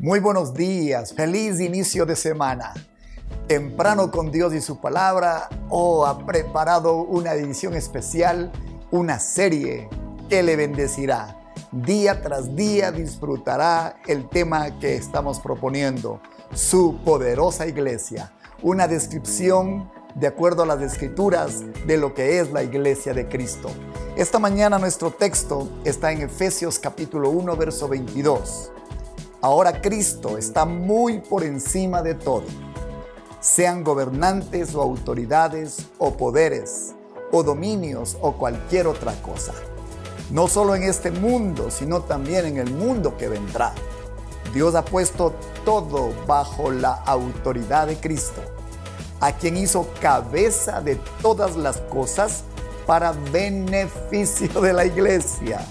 Muy buenos días, feliz inicio de semana. Temprano con Dios y su palabra, o ha preparado una edición especial, una serie que le bendecirá. Día tras día disfrutará el tema que estamos proponiendo, su poderosa iglesia. Una descripción de acuerdo a las escrituras de lo que es la iglesia de Cristo. Esta mañana nuestro texto está en Efesios capítulo 1, verso 22. Ahora Cristo está muy por encima de todo, sean gobernantes o autoridades o poderes o dominios o cualquier otra cosa. No solo en este mundo, sino también en el mundo que vendrá. Dios ha puesto todo bajo la autoridad de Cristo, a quien hizo cabeza de todas las cosas para beneficio de la iglesia.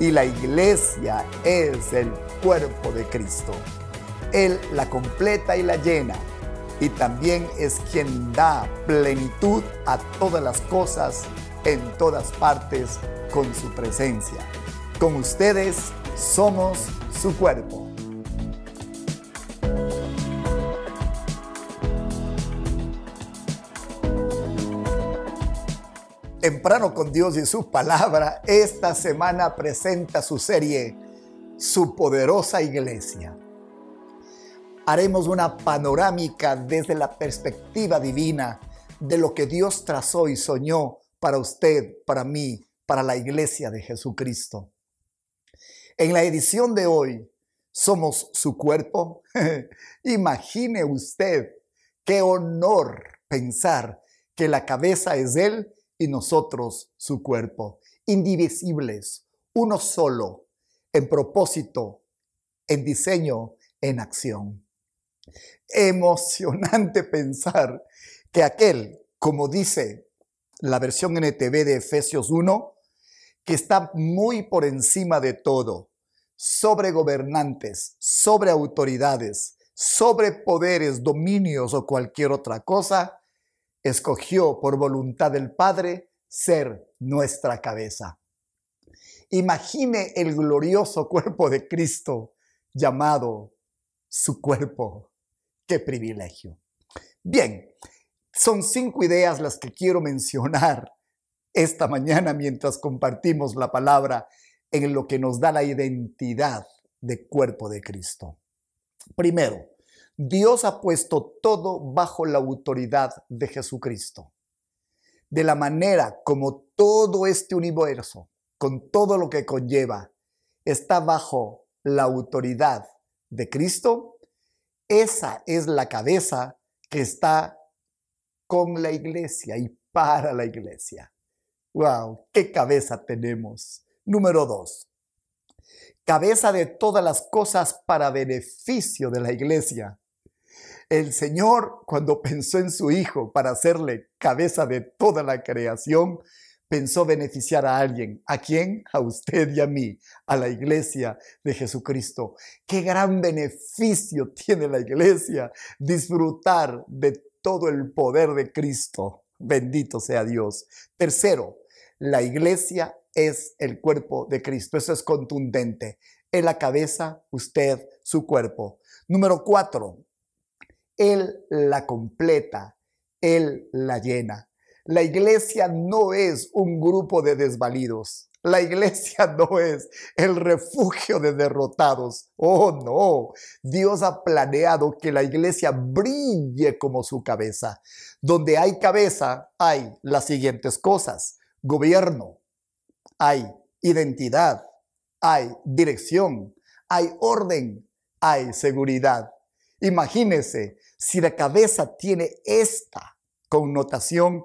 Y la iglesia es el cuerpo de Cristo. Él la completa y la llena y también es quien da plenitud a todas las cosas en todas partes con su presencia. Con ustedes somos su cuerpo. Temprano con Dios y su palabra, esta semana presenta su serie su poderosa iglesia. Haremos una panorámica desde la perspectiva divina de lo que Dios trazó y soñó para usted, para mí, para la iglesia de Jesucristo. En la edición de hoy, ¿somos su cuerpo? Imagine usted qué honor pensar que la cabeza es Él y nosotros su cuerpo, indivisibles, uno solo, en propósito, en diseño, en acción. Emocionante pensar que aquel, como dice la versión NTV de Efesios 1, que está muy por encima de todo, sobre gobernantes, sobre autoridades, sobre poderes, dominios o cualquier otra cosa, escogió por voluntad del Padre ser nuestra cabeza. Imagine el glorioso cuerpo de Cristo llamado su cuerpo. ¡Qué privilegio! Bien, son cinco ideas las que quiero mencionar esta mañana mientras compartimos la palabra en lo que nos da la identidad de cuerpo de Cristo. Primero, Dios ha puesto todo bajo la autoridad de Jesucristo. De la manera como todo este universo con todo lo que conlleva, está bajo la autoridad de Cristo, esa es la cabeza que está con la iglesia y para la iglesia. ¡Wow! ¡Qué cabeza tenemos! Número dos, cabeza de todas las cosas para beneficio de la iglesia. El Señor, cuando pensó en su Hijo para hacerle cabeza de toda la creación, pensó beneficiar a alguien. ¿A quién? A usted y a mí, a la iglesia de Jesucristo. Qué gran beneficio tiene la iglesia disfrutar de todo el poder de Cristo. Bendito sea Dios. Tercero, la iglesia es el cuerpo de Cristo. Eso es contundente. En la cabeza, usted, su cuerpo. Número cuatro, Él la completa, Él la llena. La iglesia no es un grupo de desvalidos. La iglesia no es el refugio de derrotados. Oh, no. Dios ha planeado que la iglesia brille como su cabeza. Donde hay cabeza, hay las siguientes cosas. Gobierno, hay identidad, hay dirección, hay orden, hay seguridad. Imagínese si la cabeza tiene esta connotación,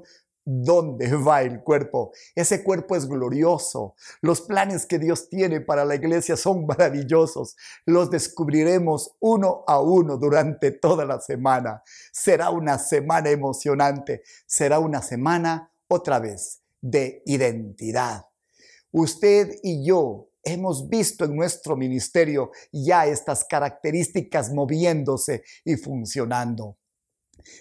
dónde va el cuerpo. Ese cuerpo es glorioso. Los planes que Dios tiene para la iglesia son maravillosos. Los descubriremos uno a uno durante toda la semana. Será una semana emocionante. Será una semana otra vez de identidad. Usted y yo hemos visto en nuestro ministerio ya estas características moviéndose y funcionando.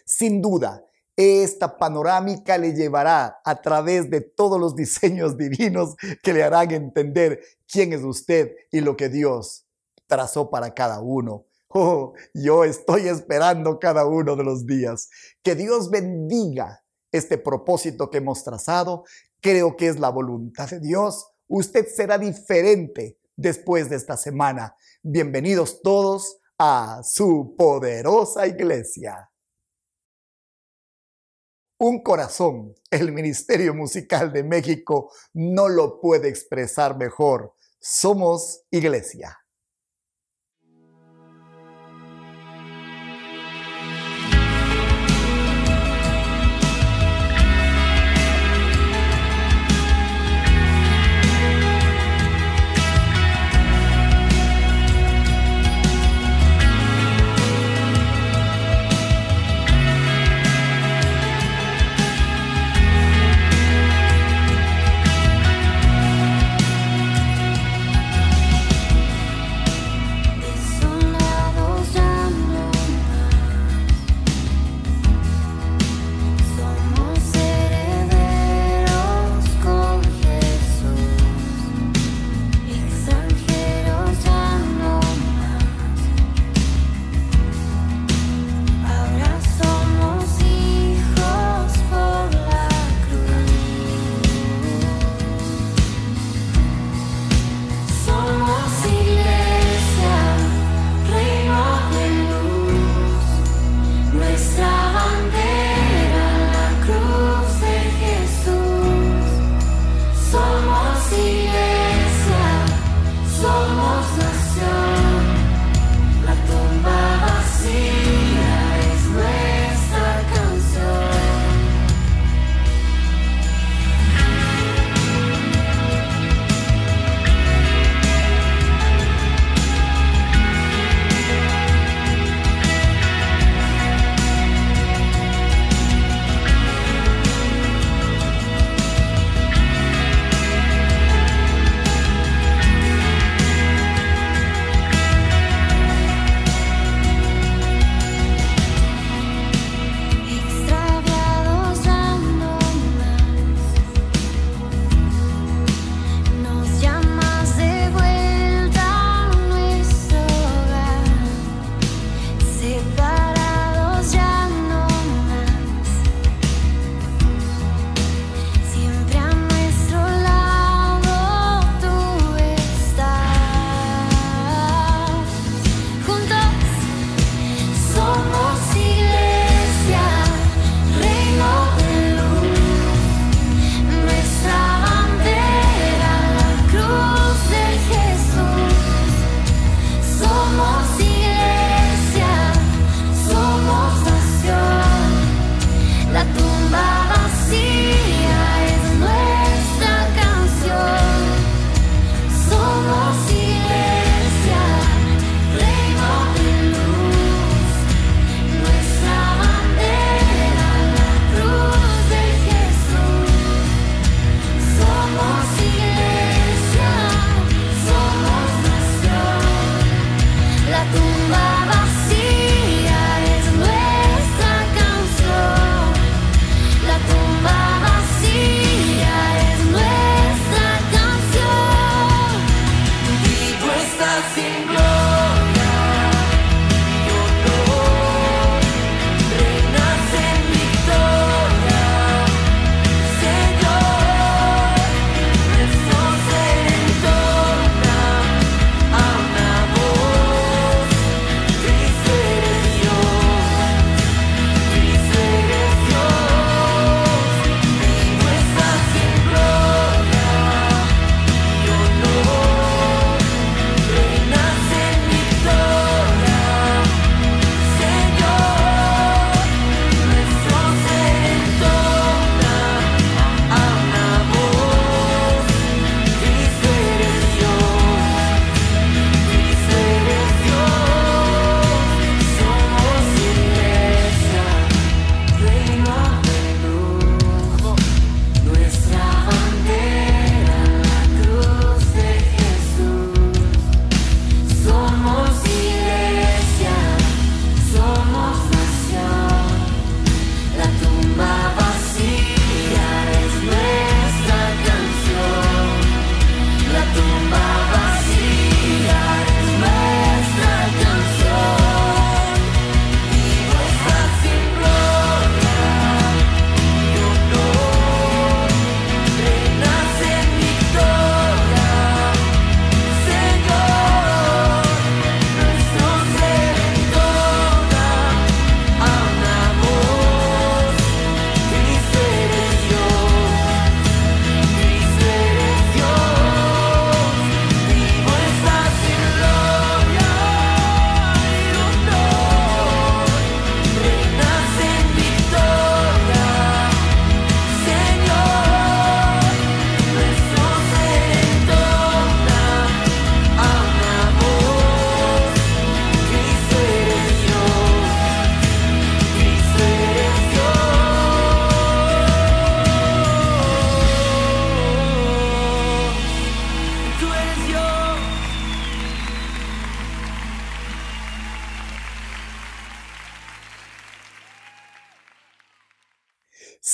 Sin duda, esta panorámica le llevará a través de todos los diseños divinos que le harán entender quién es usted y lo que Dios trazó para cada uno. Oh, yo estoy esperando cada uno de los días. Que Dios bendiga este propósito que hemos trazado. Creo que es la voluntad de Dios. Usted será diferente después de esta semana. Bienvenidos todos a su poderosa iglesia. Un corazón, el Ministerio Musical de México no lo puede expresar mejor. Somos iglesia.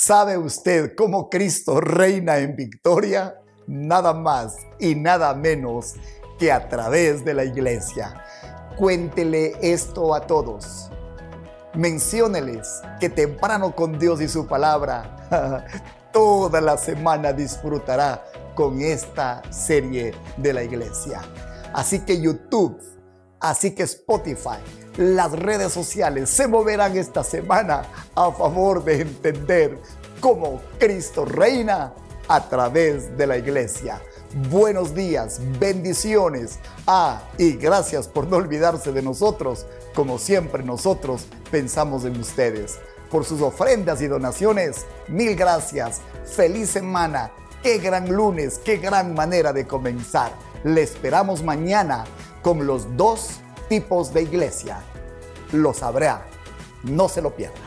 ¿Sabe usted cómo Cristo reina en victoria? Nada más y nada menos que a través de la iglesia. Cuéntele esto a todos. Mencióneles que temprano con Dios y su palabra, toda la semana disfrutará con esta serie de la iglesia. Así que YouTube, así que Spotify, las redes sociales se moverán esta semana a favor de entender cómo Cristo reina a través de la iglesia. Buenos días, bendiciones. Ah, y gracias por no olvidarse de nosotros. Como siempre nosotros pensamos en ustedes. Por sus ofrendas y donaciones, mil gracias. Feliz semana. Qué gran lunes, qué gran manera de comenzar. Le esperamos mañana con los dos tipos de iglesia. Lo sabrá. No se lo pierda.